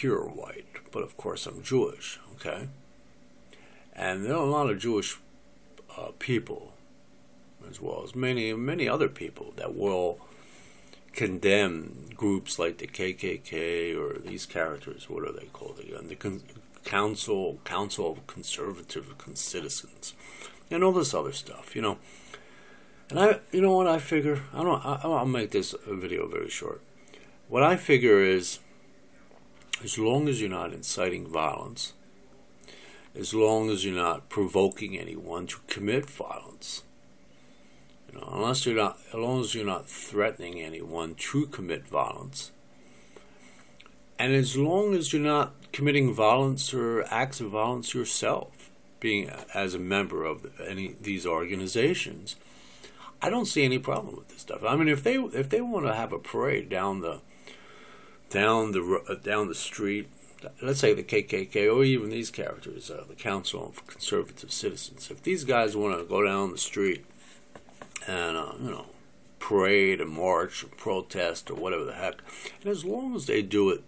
pure white, but of course I'm Jewish, okay? And there are a lot of Jewish uh, people, as well as many, many other people, that will condemn groups like the KKK or these characters. What are they called again? The Con- Council Council of Conservative Citizens, and all this other stuff. You know, and I, you know what I figure? I don't. I, I'll make this video very short. What I figure is, as long as you're not inciting violence, as long as you're not provoking anyone to commit violence, you know, unless you're not, as long as you're not threatening anyone to commit violence, and as long as you're not committing violence or acts of violence yourself, being as a member of any these organizations, I don't see any problem with this stuff. I mean, if they if they want to have a parade down the down the uh, down the street, let's say the KKK or even these characters, uh, the Council of Conservative Citizens, if these guys want to go down the street and uh, you know parade and march or protest or whatever the heck, and as long as they do it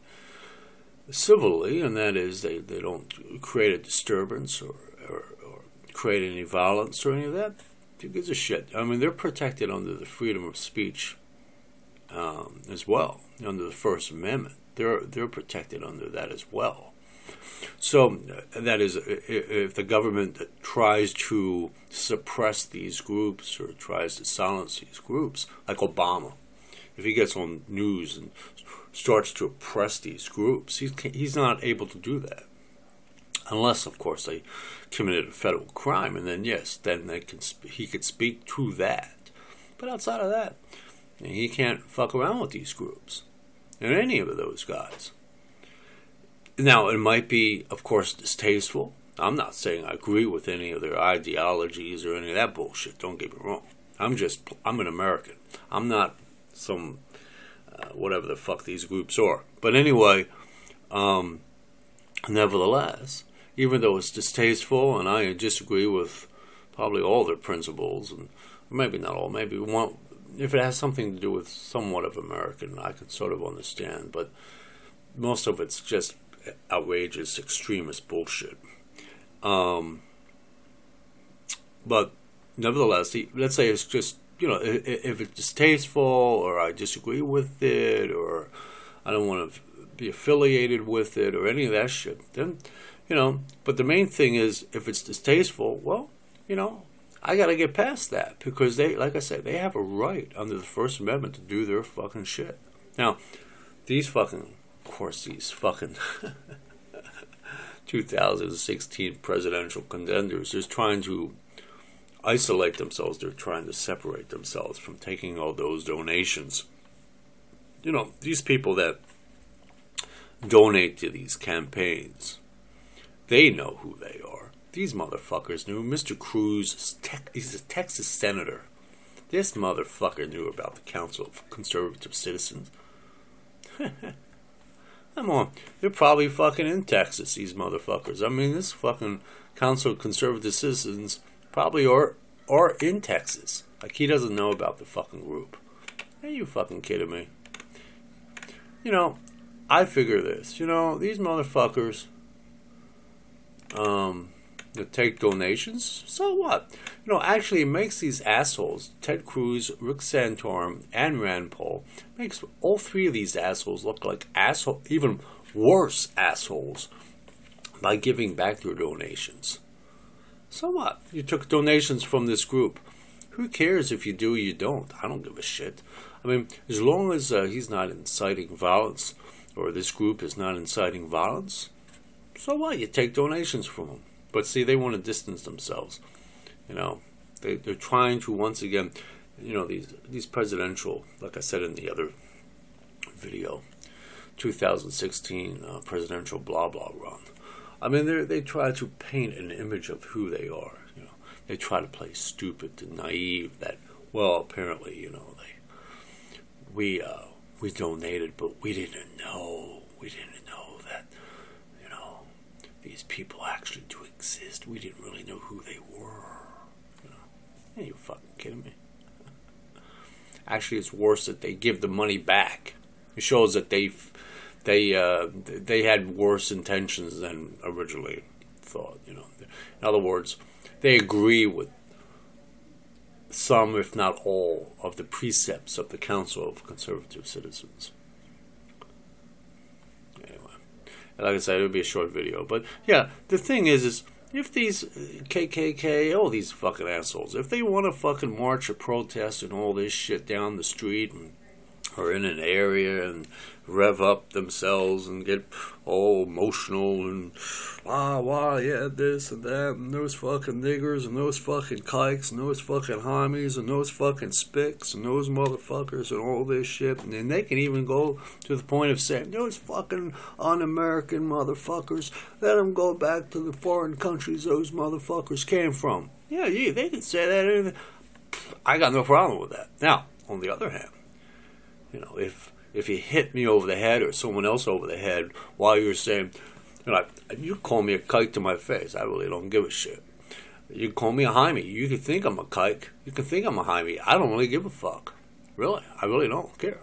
civilly, and that is they, they don't create a disturbance or, or, or create any violence or any of that who gives a shit? I mean, they're protected under the freedom of speech um, as well, under the First Amendment. They're they're protected under that as well. So that is, if the government tries to suppress these groups or tries to silence these groups, like Obama, if he gets on news and starts to oppress these groups, he's he's not able to do that unless, of course, they committed a federal crime, and then yes, then they can he could speak to that. But outside of that, he can't fuck around with these groups and any of those guys. Now, it might be, of course, distasteful. I'm not saying I agree with any of their ideologies or any of that bullshit. Don't get me wrong. I'm just I'm an American. I'm not some uh, whatever the fuck these groups are. But anyway, um, nevertheless, even though it's distasteful and I disagree with probably all their principles, and maybe not all, maybe one, if it has something to do with somewhat of American, I can sort of understand, but most of it's just outrageous, extremist bullshit. Um, but nevertheless, let's say it's just, you know, if it's distasteful or I disagree with it or I don't want to be affiliated with it or any of that shit, then you know, but the main thing is if it's distasteful, well, you know, I got to get past that because they, like I said, they have a right under the First Amendment to do their fucking shit. Now, these fucking, of course, these fucking 2016 presidential contenders is trying to isolate themselves. They're trying to separate themselves from taking all those donations. You know, these people that donate to these campaigns they know who they are. These motherfuckers knew. Mr. Cruz, he's a Texas senator. This motherfucker knew about the Council of Conservative Citizens. Come on. They're probably fucking in Texas, these motherfuckers. I mean, this fucking Council of Conservative Citizens probably are, are in Texas. Like, he doesn't know about the fucking group. Are you fucking kidding me? You know, I figure this. You know, these motherfuckers um, to take donations. So what? You know, actually, it makes these assholes, Ted Cruz, Rick Santorum, and Rand Paul, makes all three of these assholes look like asshole, even worse assholes, by giving back their donations. So what? You took donations from this group. Who cares if you do or you don't? I don't give a shit. I mean, as long as uh, he's not inciting violence, or this group is not inciting violence, so what? You take donations from them. But see, they want to distance themselves. You know, they, they're trying to once again, you know, these these presidential, like I said in the other video, 2016 uh, presidential blah blah run. I mean, they they try to paint an image of who they are. You know, they try to play stupid and naive. That well, apparently, you know, they we uh, we donated, but we didn't know. We didn't these people actually do exist. We didn't really know who they were. You? Are you fucking kidding me? Actually, it's worse that they give the money back. It shows that they they uh, they had worse intentions than originally thought. You know, in other words, they agree with some, if not all, of the precepts of the Council of Conservative Citizens. Anyway, like I said, it would be a short video, but yeah, the thing is, is if these uh, KKK, all these fucking assholes, if they want to fucking march or protest and all this shit down the street and or in an area and rev up themselves and get all emotional and ah wah yeah this and that and those fucking niggers and those fucking kikes and those fucking homies and those fucking spicks and those motherfuckers and all this shit. And then they can even go to the point of saying those fucking un-American motherfuckers let them go back to the foreign countries those motherfuckers came from. Yeah yeah they can say that I got no problem with that. Now on the other hand you know, if if you hit me over the head or someone else over the head while you're saying, you know, you call me a kike to my face, I really don't give a shit. You call me a Hymie. You can think I'm a kike. You can think I'm a Hymie. I don't really give a fuck. Really, I really don't care.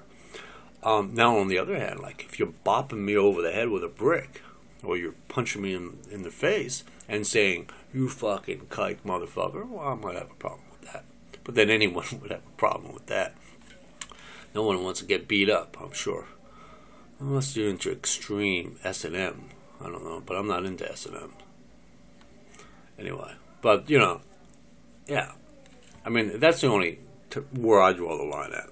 Um, now, on the other hand, like if you're bopping me over the head with a brick, or you're punching me in, in the face and saying, you fucking kike motherfucker, well, I might have a problem with that. But then anyone would have a problem with that. No one wants to get beat up, I'm sure. Unless you're into extreme S&M. I don't know, but I'm not into S and M. Anyway, but you know, yeah. I mean, that's the only t- where I draw the line at.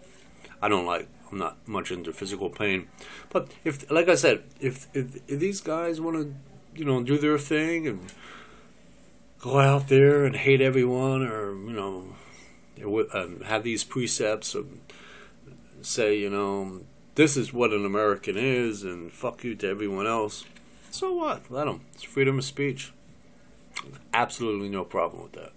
I don't like. I'm not much into physical pain, but if, like I said, if if, if these guys want to, you know, do their thing and go out there and hate everyone, or you know, have these precepts of say, you know, this is what an American is and fuck you to everyone else. So what? Let them. It's freedom of speech. Absolutely no problem with that.